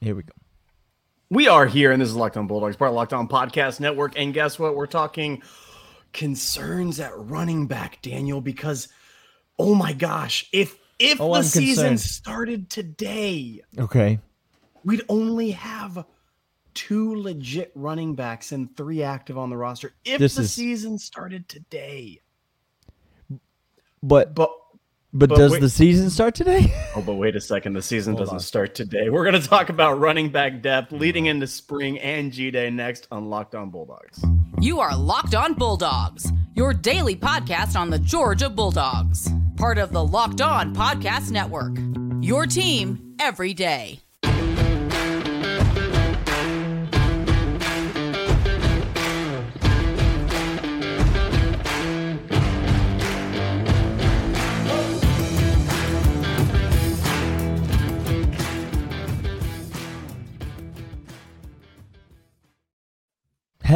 Here we go. We are here, and this is Locked On Bulldogs, part of Locked On Podcast Network. And guess what? We're talking concerns at running back, Daniel, because oh my gosh, if if Oh, the I'm season concerned. started today, Okay. we'd only have two legit running backs and three active on the roster. If This the is- season started today, But but but, but does wait- the season start today? Oh, but wait a second. The season Hold doesn't on. start today. We're going to talk about running back depth leading into spring and G Day next on Locked On Bulldogs. You are Locked On Bulldogs, your daily podcast on the Georgia Bulldogs, part of the Locked On Podcast Network. Your team every day.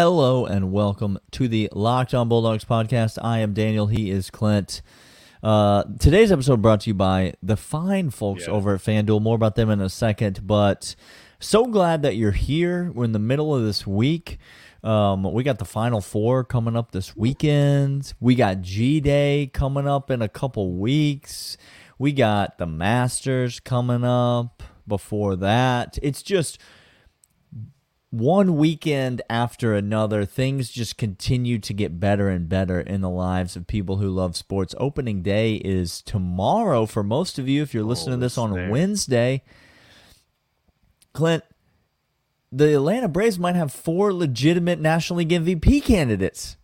Hello and welcome to the Locked On Bulldogs podcast. I am Daniel. He is Clint. Uh, today's episode brought to you by the fine folks Yeah. over at FanDuel. More about them in a second, but so glad that you're here. We're in the middle of this week. Um, we got the Final Four coming up this weekend. We got G Day coming up in a couple weeks. We got the Masters coming up before that. It's just one weekend after another, things just continue to get better and better in the lives of people who love sports. Opening day is tomorrow for most of you if you're listening to this on there. Wednesday. Clint, the Atlanta Braves might have four legitimate National League MVP candidates.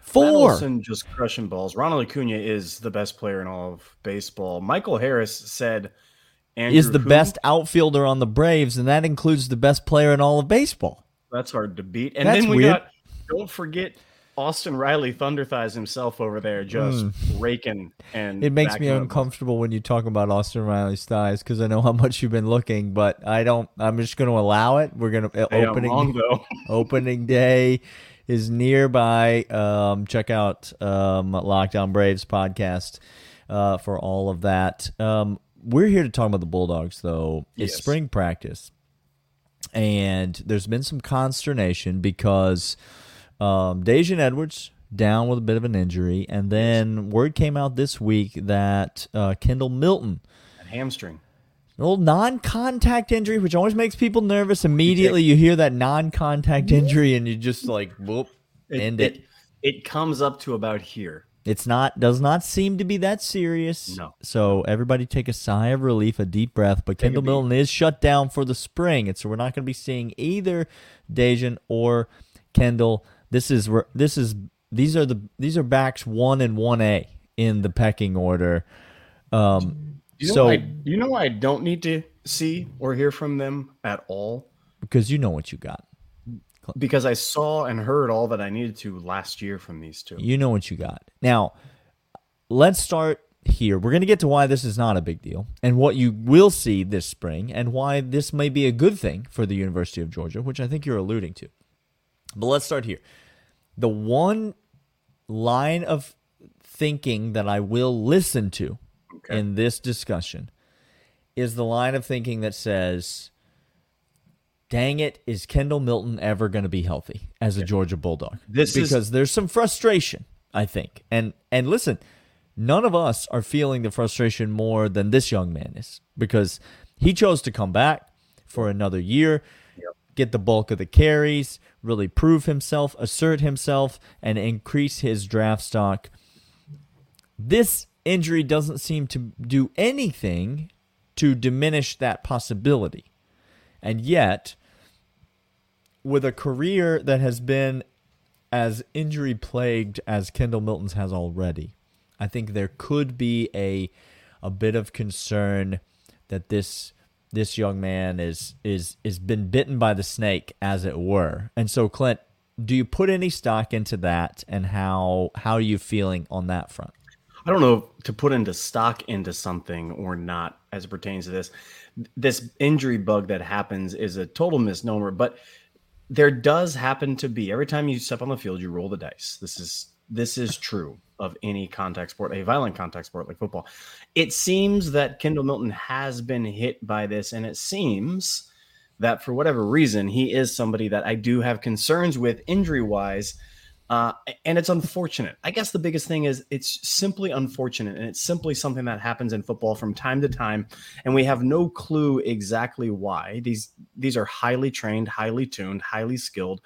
Four. Olson just crushing balls. Ronald Acuna is the best player in all of baseball. Michael Harris said, Andrew is the who? best outfielder on the Braves, and that includes the best player in all of baseball. That's hard to beat. And That's then we weird. got, don't forget, Austin Riley Thunder Thighs himself over there just raking. And. It makes me up. uncomfortable when you talk about Austin Riley's thighs because I know how much you've been looking, but I don't. I'm just going to allow it. We're going to Hey, opening though. opening day is nearby. Um, check out um, Locked On Braves podcast uh, for all of that. Um, we're here to talk about the Bulldogs, though. It's Yes. spring practice, and there's been some consternation because um, Daijun Edwards down with a bit of an injury, and then word came out this week that uh, Kendall Milton. Hamstring. An old non-contact injury, which always makes people nervous. Immediately, you hear that non-contact injury, and you just like, whoop, end it. it. It comes up to about here. It's not does not seem to be that serious. No. So everybody take a sigh of relief, a deep breath. But Kendall beat. Milton is shut down for the spring, and so we're not going to be seeing either Daijun or Kendall. This is where this is these are the these are backs one and one A in the pecking order. Um, You know, so I, you know, I don't need to see or hear from them at all because you know what you got. Because I saw and heard all that I needed to last year from these two. You know what you got. Now, let's start here. We're going to get to why this is not a big deal and what you will see this spring and why this may be a good thing for the University of Georgia, which I think you're alluding to. But let's start here. The one line of thinking that I will listen to Okay. in this discussion is the line of thinking that says, dang it, is Kendall Milton ever going to be healthy as a Georgia Bulldog? This is- because there's some frustration, I think. And and listen, none of us are feeling the frustration more than this young man is because he chose to come back for another year, get the bulk of the carries, really prove himself, assert himself, and increase his draft stock. This injury doesn't seem to do anything to diminish that possibility. And yet, with a career that has been as injury plagued as Kendall Milton's has already, I think there could be a a bit of concern that this this young man is is is been bitten by the snake as it were. And so Clint, do you put any stock into that and how how are you feeling on that front? I don't know to put into stock into something or not as it pertains to this. This injury bug that happens is a total misnomer, but there does happen to be every time you step on the field, you roll the dice. This is this is true. of any contact sport, a violent contact sport like football. It seems that Kendall Milton has been hit by this, and it seems that for whatever reason, he is somebody that I do have concerns with injury wise. Uh, and it's unfortunate. I guess the biggest thing is it's simply unfortunate, and it's simply something that happens in football from time to time, and we have no clue exactly why. These these are highly trained, highly tuned, highly skilled,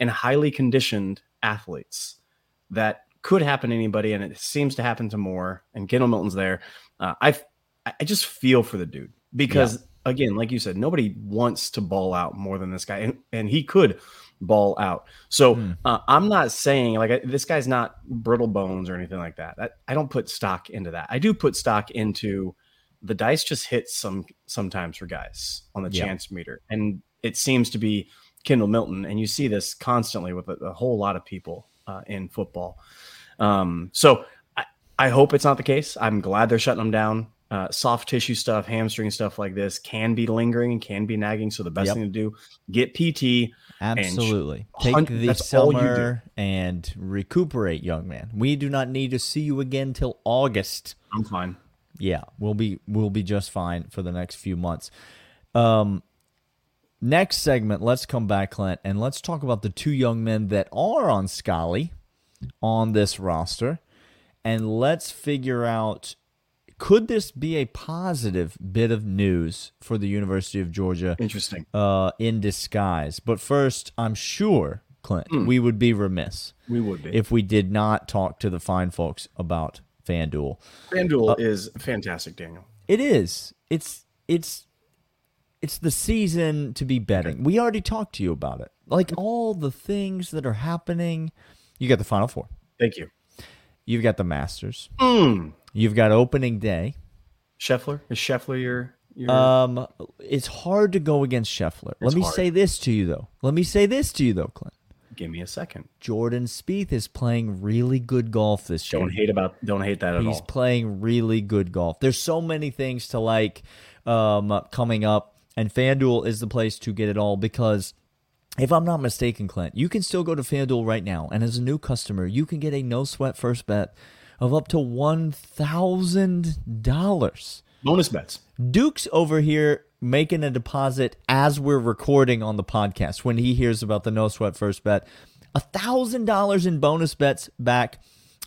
and highly conditioned athletes that could happen to anybody, and it seems to happen to more. And Kendall Milton's there. Uh, I I just feel for the dude because yeah. again, like you said, nobody wants to ball out more than this guy, and and he could ball out. So mm. uh, I'm not saying like this guy's not brittle bones or anything like that. I, I don't put stock into that. I do put stock into the dice just hits some sometimes for guys on the yeah. chance meter, and it seems to be Kendall Milton, and you see this constantly with a, a whole lot of people uh, in football. Um, so I, I hope it's not the case. I'm glad they're shutting them down. Uh, soft tissue stuff, hamstring stuff like this can be lingering and can be nagging. So the best yep. thing to do, get PT. Absolutely. Take hunt, the summer and recuperate, young man. We do not need to see you again till August. I'm fine. Yeah, we'll be we'll be just fine for the next few months. Um, next segment, let's come back, Clint, and let's talk about the two young men that are on Scully on this roster, and let's figure out could this be a positive bit of news for the University of Georgia? Interesting. Uh, in disguise. But first, I'm sure, Clint, mm. we would be remiss. We would be. If we did not talk to the fine folks about FanDuel. FanDuel uh, is fantastic, Daniel. It is. It's it's it's the season to be betting. Okay. We already talked to you about it. Like all the things that are happening. You got the Final Four. Thank you. You've got the Masters. Mm. You've got opening day. Scheffler is Scheffler your, your... Um, it's hard to go against Scheffler. Let me hard. say this to you though. Let me say this to you though, Clint. Give me a second. Jordan Spieth is playing really good golf this year. Don't hate about. Don't hate that at He's all. He's playing really good golf. There's so many things to like um, coming up, and FanDuel is the place to get it all because if I'm not mistaken, Clint, you can still go to FanDuel right now, and as a new customer, you can get a no sweat first bet of up to $1,000. Bonus bets. Duke's over here making a deposit as we're recording on the podcast when he hears about the no sweat first bet. $1,000 in bonus bets back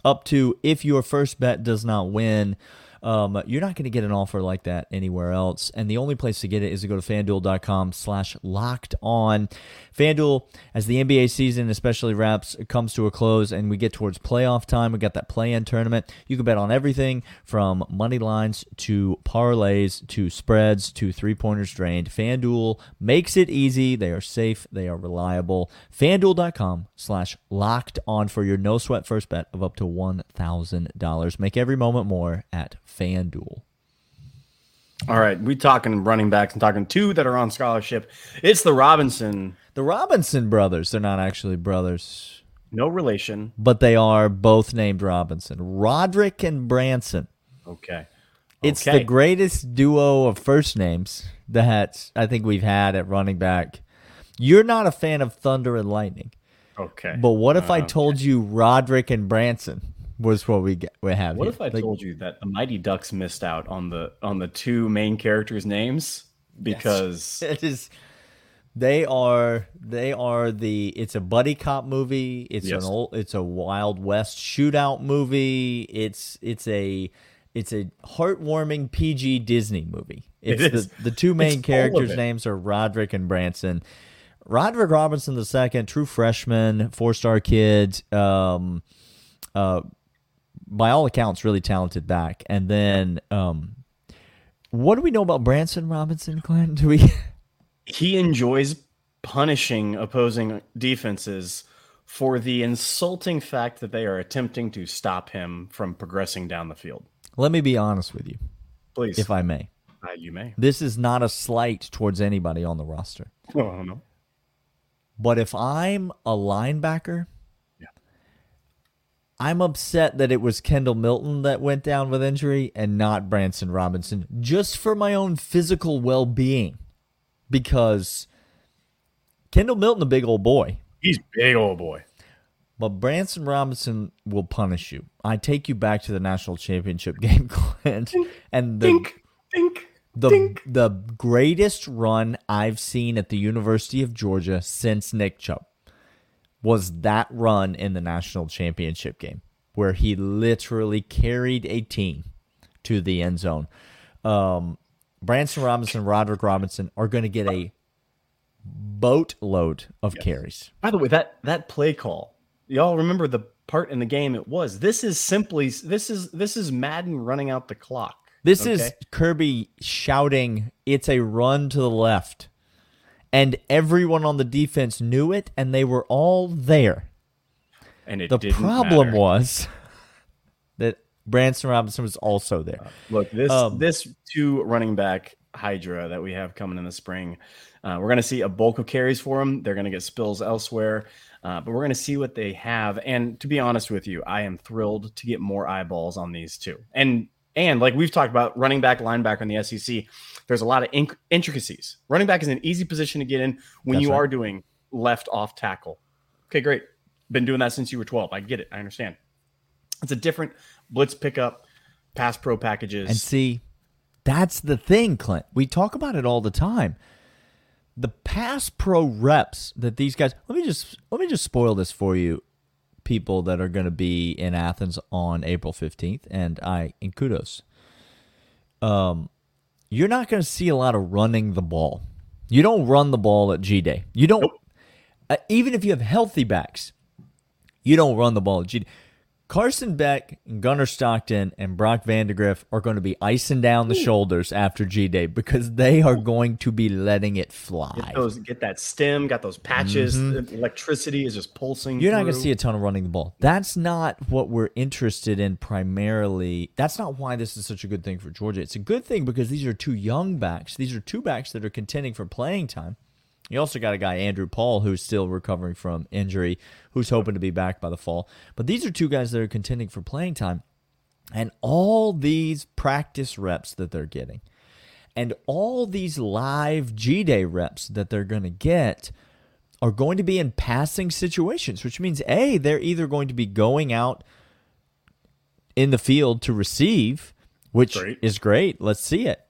up to if your first bet does not win. Um, you're not going to get an offer like that anywhere else. And the only place to get it is to go to fanduel.com slash locked on. FanDuel, as the NBA season especially wraps, comes to a close and we get towards playoff time, we got that play-in tournament. You can bet on everything from money lines to parlays to spreads to three-pointers drained. FanDuel makes it easy. They are safe. They are reliable. FanDuel.com slash locked on for your no sweat first bet of up to $1,000. Make every moment more at. All right, we talking running backs and talking two that are on scholarship. It's the Robinson, the Robinson brothers. They're not actually brothers, no relation, but they are both named Robinson. Roderick and Branson. Okay, it's okay. the greatest duo of first names that I think we've had at running back. You're not a fan of Thunder and Lightning. Okay, but what if uh, I told you Roderick and Branson? Was what we get, we have. What here. if I like, told you that the Mighty Ducks missed out on the on the two main characters' names because yes. it is they are they are the it's a buddy cop movie. It's yes. an old it's a Wild West shootout movie. It's it's a it's a heartwarming PG Disney movie. It's it is. the the two main it's characters' names are Roderick and Branson. Roderick Robinson the second true freshman, four star kid. Um, uh, by all accounts, really talented back. And then, um, what do we know about Branson Robinson, Clint? Do we? he enjoys punishing opposing defenses for the insulting fact that they are attempting to stop him from progressing down the field. Let me be honest with you, please, if I may. Uh, you may. This is not a slight towards anybody on the roster. Oh, I don't know. But if I'm a linebacker I'm upset that it was Kendall Milton that went down with injury and not Branson Robinson, just for my own physical well being. Because Kendall Milton, a big old boy. He's big old boy. but Branson Robinson will punish you. I take you back to the national championship game, Clint, and the Dink, dink, the dink. the greatest run I've seen at the University of Georgia since Nick Chubb was that run in the national championship game where he literally carried a team to the end zone. Um, Branson Robinson, Roderick Robinson are going to get a boatload of carries. By the way, that that play call, y'all remember the part in the game it was. This is simply this is this is Madden running out the clock. This is? Kirby shouting, "It's a run to the left," and everyone on the defense knew it, and they were all there. and it The problem matter. was that Branson Robinson was also there. Look, this Um, this two running back hydra that we have coming in the spring, uh, we're going to see a bulk of carries for them. They're going to get spills elsewhere, uh, but we're going to see what they have. And to be honest with you, I am thrilled to get more eyeballs on these two. And and like we've talked about, running back, linebacker in the SEC, there's a lot of inc- intricacies. Running back is an easy position to get in when That's you right. are doing left off tackle. Okay, great. Been doing that since you were 12. I get it. I understand. It's a different blitz pickup, pass pro packages. And see, that's the thing, Clint. We talk about it all the time. The pass pro reps that these guys let me just let me just spoil this for you, people that are gonna be in Athens on April fifteenth, and I and kudos. Um you're not gonna see a lot of running the ball. You don't run the ball at G Day. You don't uh, even if you have healthy backs, you don't run the ball at G Day. Carson Beck, Gunnar Stockton, and Brock Vandegrift are going to be icing down the shoulders after G Day because they are going to be letting it fly. Get those, get that stem, got those patches. The electricity is just pulsing. Mm-hmm. You're not going to see a ton of running the ball. That's not what we're interested in primarily. That's not why this is such a good thing for Georgia. It's a good thing because these are two young backs. These are two backs that are contending for playing time. You also got a guy, Andrew Paul, who's still recovering from injury, who's hoping to be back by the fall. But these are two guys that are contending for playing time. And all these practice reps that they're getting, and all these live G Day reps that they're going to get are going to be in passing situations, which means A, they're either going to be going out in the field to receive, which Great. is great. Let's see it.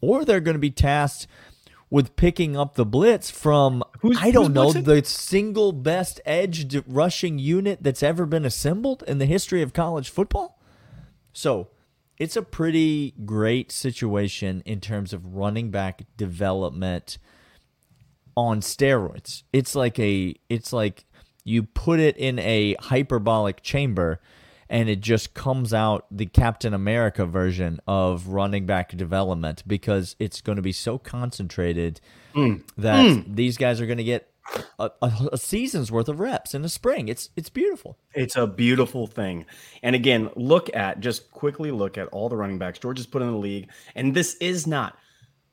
Or they're going to be tasked with picking up the blitz from, Who's- I don't know, blitzing? the single best edge rushing unit that's ever been assembled in the history of college football. So it's a pretty great situation in terms of running back development on steroids. It's like a it's like you put it in a hyperbolic chamber and it just comes out the Captain America version of running back development because it's going to be so concentrated mm. that mm. these guys are going to get a, a, a season's worth of reps in the spring. It's it's beautiful. It's a beautiful thing. And again, look at just quickly look at all the running backs Georgia's put in the league. And this is not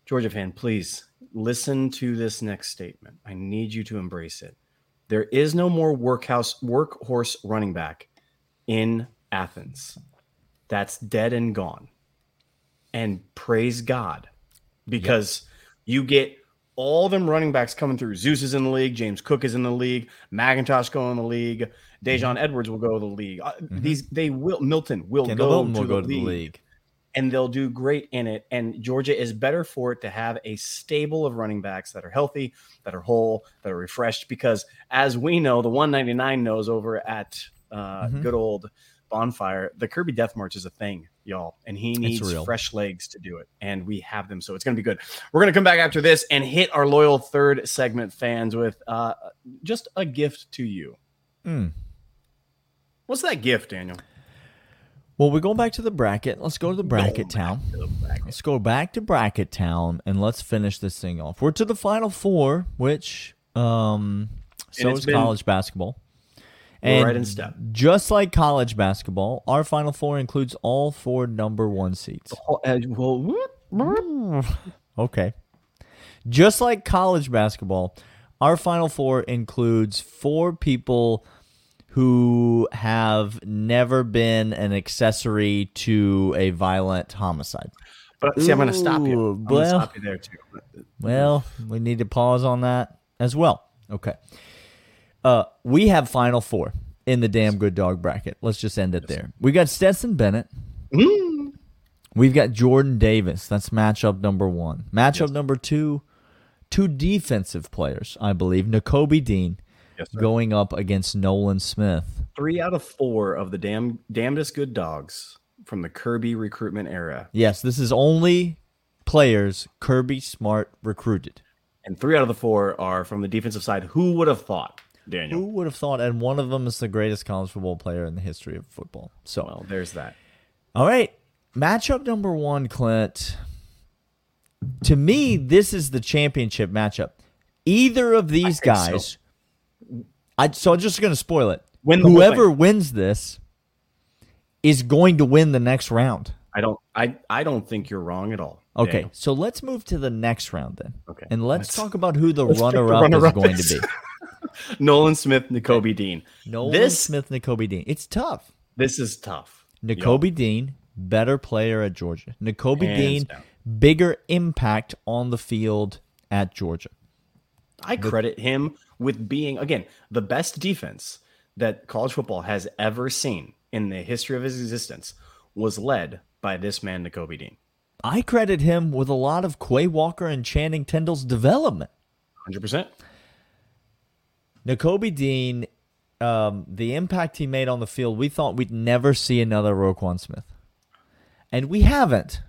Georgia fan, please listen to this next statement. I need you to embrace it. There is no more workhouse workhorse running back in Athens. That's dead and gone. And praise God because you get all them running backs coming through. Zeus is in the league. James Cook is in the league. McIntosh going in the league. Daijun Edwards will go to the league. Uh, These they will. Milton will Kendall go, Milton to, will the go to the league. and they'll do great in it. And Georgia is better for it to have a stable of running backs that are healthy, that are whole, that are refreshed. Because as we know, the 199 knows over at uh, Mhm. good old Bonfire, the Kirby Death March is a thing, y'all, and he needs fresh legs to do it, and we have them, so it's going to be good. We're going to come back after this and hit our loyal third segment fans with uh, just a gift to you. Mm. What's that gift, Daniel? Well, we're going back to the bracket. Let's go to the bracket town. Let's go back to bracket town and let's finish this thing off. We're to the final four, which um so it's is been- college basketball. And right in step. just like college basketball, our final four includes all four number one seeds. Oh, uh, whoop. Okay. Just like college basketball, our final four includes four people who have never been an accessory to a violent homicide. But see, I'm going to stop you. I'm well. to stop you there too. Well, we need to pause on that as well. Okay. Uh, we have final four. in the damn good dog bracket. Let's just end it there. We got Stetson Bennett. Mm. We've got Jordan Davis. That's matchup number one. Matchup number two, two defensive players, I believe. Nakobe Dean Yes, going up against Nolan Smith. Three out of four of the damn damnedest good dogs from the Kirby recruitment era, Yes, this is only players Kirby Smart recruited. and three out of the four are from the defensive side. Who would have thought, Daniel? Who would have thought? And one of them is the greatest college football player in the history of football. So, Well, there's that. all right, matchup number one, Clint. To me, this is the championship matchup. Either of these so. guys, I so I'm just going to spoil it. Win Whoever wins this is going to win the next round. I don't. I I don't think you're wrong at all. Okay, Daniel. so let's move to the next round then. Okay, and let's, let's- talk about who the let's pick the runner-up is runner-up going is. to be. Nolan Smith, Nakobe Dean. Nolan this Smith, Nakobe Dean. It's tough. this is tough. Nakobe Dean, better player at Georgia. Hands Dean, down. bigger impact on the field at Georgia. I credit him with being again the best defense that college football has ever seen in the history of his existence was led by this man, Nakobe Dean. I credit him with a lot of Quay Walker and Channing Tindall's development. Hundred percent. Nakobe Dean, um, the impact he made on the field, we thought we'd never see another Roquan Smith. And we haven't.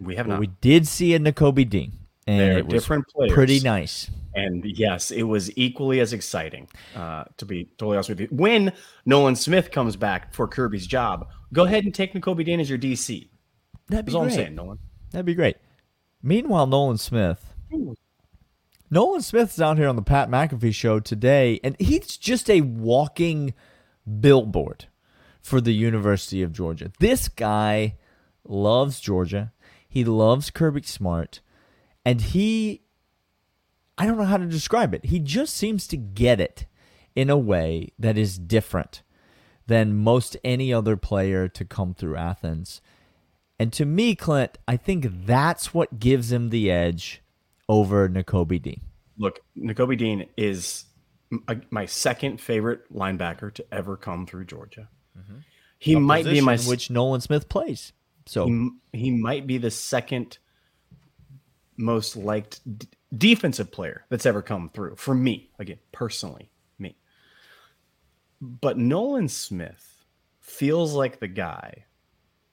We have But not. we did see a Nakobe Dean. And They're it was different players. pretty nice. And yes, it was equally as exciting. Uh, to be totally honest with you, when Nolan Smith comes back for Kirby's job, go ahead and take N'Kobe Dean as your DC. That'd be That's all I'm saying, Nolan. That'd be great. Meanwhile, Nolan Smith. Nolan Smith's out here on the Pat McAfee show today, and he's just a walking billboard for the University of Georgia. This guy loves Georgia. He loves Kirby Smart, and he I don't know how to describe it. He just seems to get it in a way that is different than most any other player to come through Athens. And to me, Clint, I think that's what gives him the edge over Nakobe Dean. Look, Nakobe Dean is my second favorite linebacker to ever come through Georgia. Mm-hmm. He might be my which Nolan Smith plays. So he, he might be the second most liked d- defensive player that's ever come through for me again personally me but nolan smith feels like the guy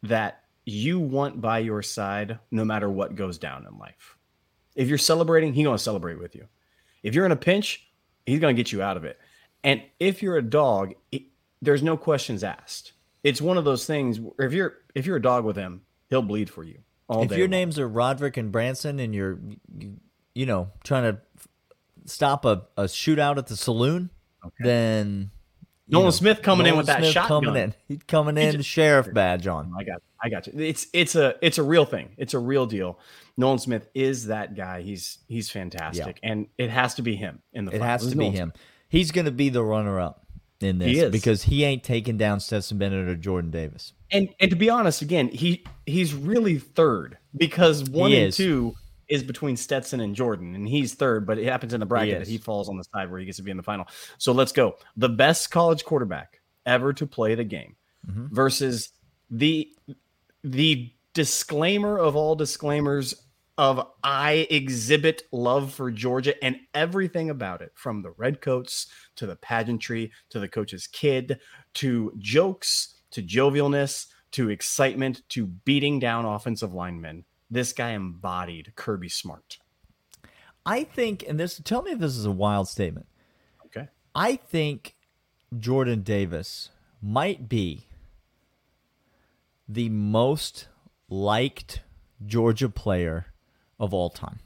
that you want by your side no matter what goes down in life if you're celebrating he's going to celebrate with you. If you're in a pinch he's going to get you out of it. And if you're a dog it, there's no questions asked. It's one of those things where if you're if you're a dog with him he'll bleed for you all if day your long. names are Roderick and Branson and you're, you, you know, trying to stop a, a shootout at the saloon, then you Nolan know, Smith coming in Nolan with that Smith shotgun. coming in, he's coming in, just- sheriff badge on. I got, I got you. It's it's a it's a real thing. It's a real deal. Nolan Smith is that guy. He's he's fantastic, and it has to be him in the. It has to be no- him. He's going to be the runner-up in this He because he ain't taking down Stetson Bennett or Jordan Davis. And and to be honest, again, he he's really third because one He and two is between Stetson and Jordan, and he's third. But it happens in the bracket that is. he falls on the side where he gets to be in the final. So let's go. The best college quarterback ever to play the game Mm-hmm. versus the the disclaimer of all disclaimers of I exhibit love for Georgia and everything about it, from the redcoats to the pageantry to the coach's kid to jokes to jovialness to excitement to beating down offensive linemen. This guy embodied Kirby Smart. I think, and this, tell me if this is a wild statement. Okay. I think Jordan Davis might be the most liked Georgia player of all time.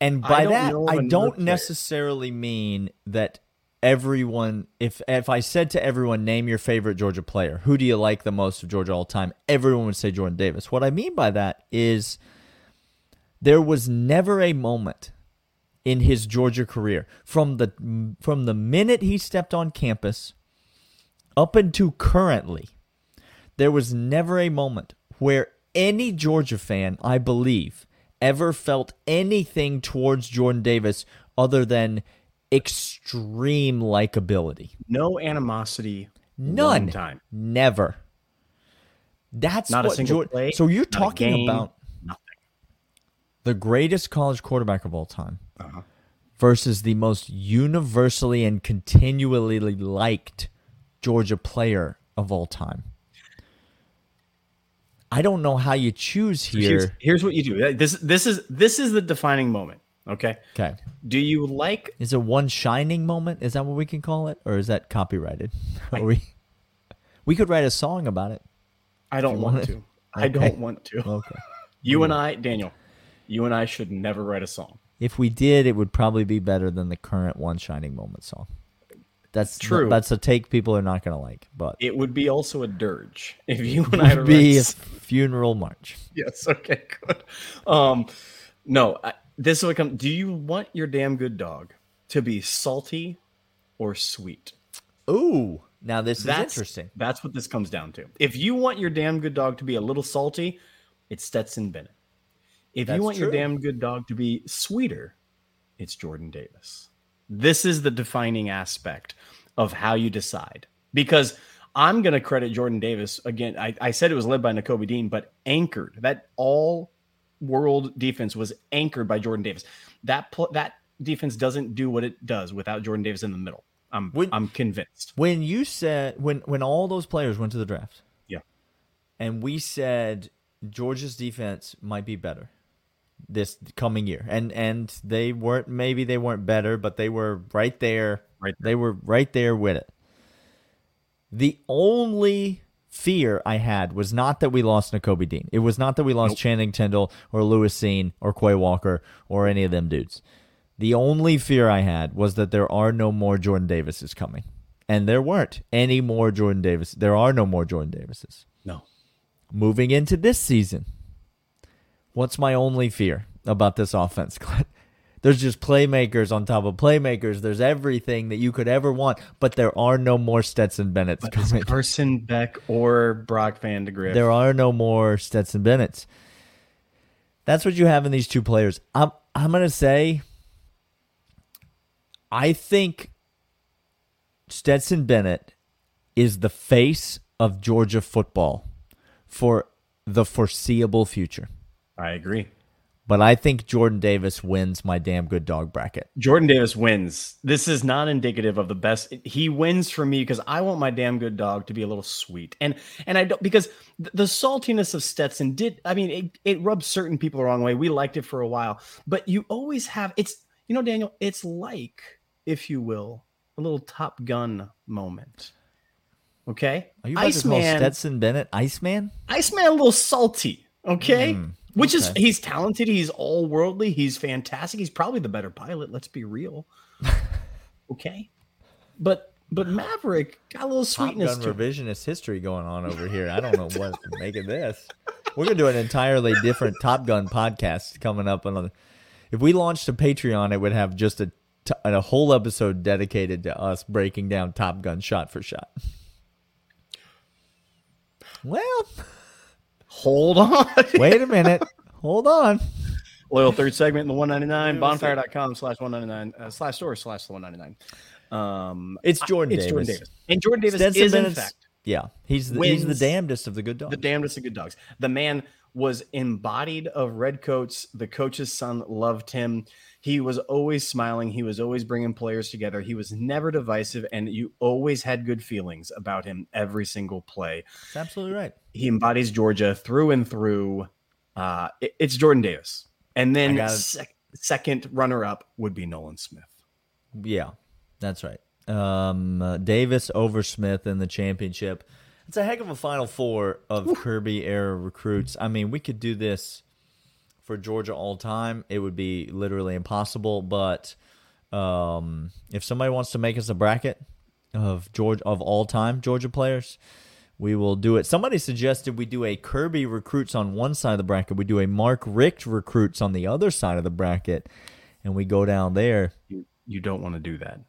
And I by don't that, I don't player. necessarily mean that everyone if if I said to everyone name your favorite Georgia player, who do you like the most of Georgia all time? Everyone would say Jordan Davis. What I mean by that is there was never a moment in his Georgia career from the from the minute he stepped on campus up until currently there was never a moment where any Georgia fan, I believe, ever felt anything towards Jordan Davis other than extreme likability. No animosity. None. Time. Never. That's Not a single play, So you're talking game, about Nothing. the greatest college quarterback of all time Uh-huh. versus the most universally and continually liked Georgia player of all time. I don't know how you choose Here's, here. here's what you do. This this is this is the defining moment. Okay. Okay. Do you like Is it one shining moment? Is that what we can call it? Or is that copyrighted? Are we we could write a song about it. I don't want want to. I don't want to. Okay. You and I, Daniel, you and I should never write a song. If we did, it would probably be better than the current One Shining Moment song. That's True. That's a take people are not going to like, but It would be also a dirge if you and I it would be a funeral march. Yes. Okay. Good. Um, no. I, this will come. Do you want your damn good dog to be salty or sweet? Ooh, now this is interesting. That's what this comes down to. If you want your damn good dog to be a little salty, it's Stetson Bennett. If That's you want your damn good dog to be sweeter, it's Jordan Davis. This is the defining aspect of how you decide. Because I'm going to credit Jordan Davis again. I, I said it was led by Nakobe Dean, but anchored. That all world defense was anchored by Jordan Davis. That pl- that defense doesn't do what it does without Jordan Davis in the middle. I'm When- I'm convinced. When you said when when all those players went to the draft, Yeah. and we said Georgia's defense might be better this coming year, and and they weren't maybe they weren't better, but they were right there. Right They were right there with it. The only fear I had was not that we lost Nakobe Dean. It was not that we lost Nope. Channing Tindall or Lewis Cine or Quay Walker or any of them dudes. The only fear I had was that there are no more Jordan Davises coming. And there weren't any more Jordan Davis. There are no more Jordan Davises. No. Moving into this season, what's my only fear about this offense, Glenn? There's just playmakers on top of playmakers. There's everything that you could ever want, but there are no more Stetson Bennett's But coming. Carson Beck or Brock Vandegrift. There are no more Stetson Bennett's. That's what you have in these two players. I'm I'm gonna say I think Stetson Bennett is the face of Georgia football for the foreseeable future. I agree. But I think Jordan Davis wins my damn good dog bracket. Jordan Davis wins. This is not indicative of the best. He wins for me because I want my damn good dog to be a little sweet, and and I don't because the saltiness of Stetson did. I mean, it it rubs certain people the wrong way. We liked it for a while, but you always have. It's you know, Daniel. It's like, if you will, a little Top Gun moment. Okay, Are you about to call Iceman. Stetson Bennett Iceman? Iceman a little salty, okay? Hmm. Which is he's talented, he's all worldly, he's fantastic. He's probably the better pilot, let's be real. okay? But but Maverick got a little sweetness Top Gun to revisionist history going on over here. I don't know what to make of this. We're gonna do an entirely different Top Gun podcast coming up. On if we launched a Patreon, it would have just a t- a whole episode dedicated to us breaking down Top Gun shot for shot. Well, Hold on. wait a minute. Hold on. Loyal third segment in the 199, bonfire.com slash 199 uh, slash store slash 199. Um It's Jordan it's Davis. Jordan Davis. And Jordan Davis Stetson is in fact yeah, he's the, he's the damnedest of the good dogs. the damnedest of good dogs. The man was embodied of redcoats. The coach's son loved him. He was always smiling. He was always bringing players together. He was never divisive, and you always had good feelings about him every single play. That's absolutely right. He embodies Georgia through and through. Uh, it- it's Jordan Davis, and then gotta- sec- second runner-up would be Nolan Smith. Yeah, that's right. Um, uh, Davis over Smith in the championship. It's a heck of a Final Four of Kirby era recruits. I mean, we could do this for Georgia all time. It would be literally impossible. But um, if somebody wants to make us a bracket of Georgia of all time Georgia players, we will do it. Somebody suggested we do a Kirby recruits on one side of the bracket. We do a Mark Richt recruits on the other side of the bracket, and we go down there. You you don't want to do that.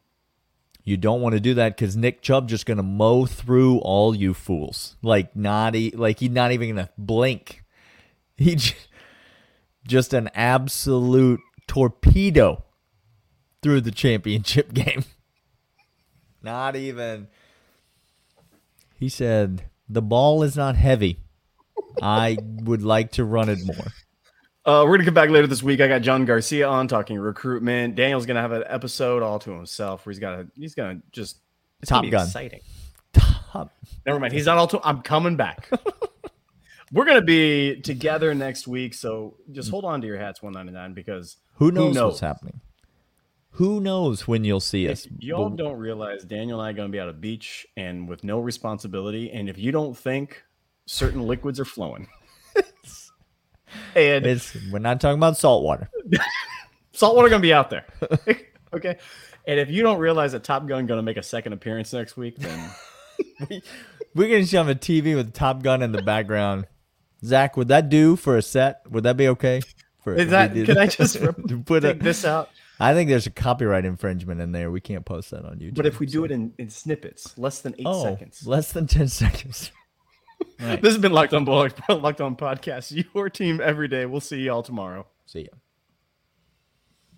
You don't want to do that because Nick Chubb just gonna mow through all you fools. Like not e- like he's not even gonna blink. He j- just an absolute torpedo through the championship game. Not even. He said, The ball is not heavy. I would like to run it more. Uh, we're gonna come back later this week. I got John Garcia on talking recruitment. Daniel's gonna have an episode all to himself where he's got he's gonna just it's Top gonna be gun. exciting. Top. Never mind. He's not all. To, I'm coming back. We're gonna be together next week, so just hold on to your hats, 199, because Who knows, who knows? what's happening? Who knows when you'll see us? y'all But- don't realize Daniel and I are gonna be at a beach and with no responsibility, and if you don't think certain liquids are flowing, and It's, we're not talking about salt water. saltwater gonna be out there, okay. And if you don't realize that Top Gun gonna make a second appearance next week, then We're gonna show him a TV with Top Gun in the background. Zach, would that do for a set? Would that be okay? For is that? we Can I just put a, this out? I think there's a copyright infringement in there. We can't post that on YouTube. But if we do it in, in snippets, less than eight oh, seconds. less than ten seconds. Right. This has been Locked On Bulldogs, Locked On Podcast. Your team every day. We'll see y'all tomorrow. See ya.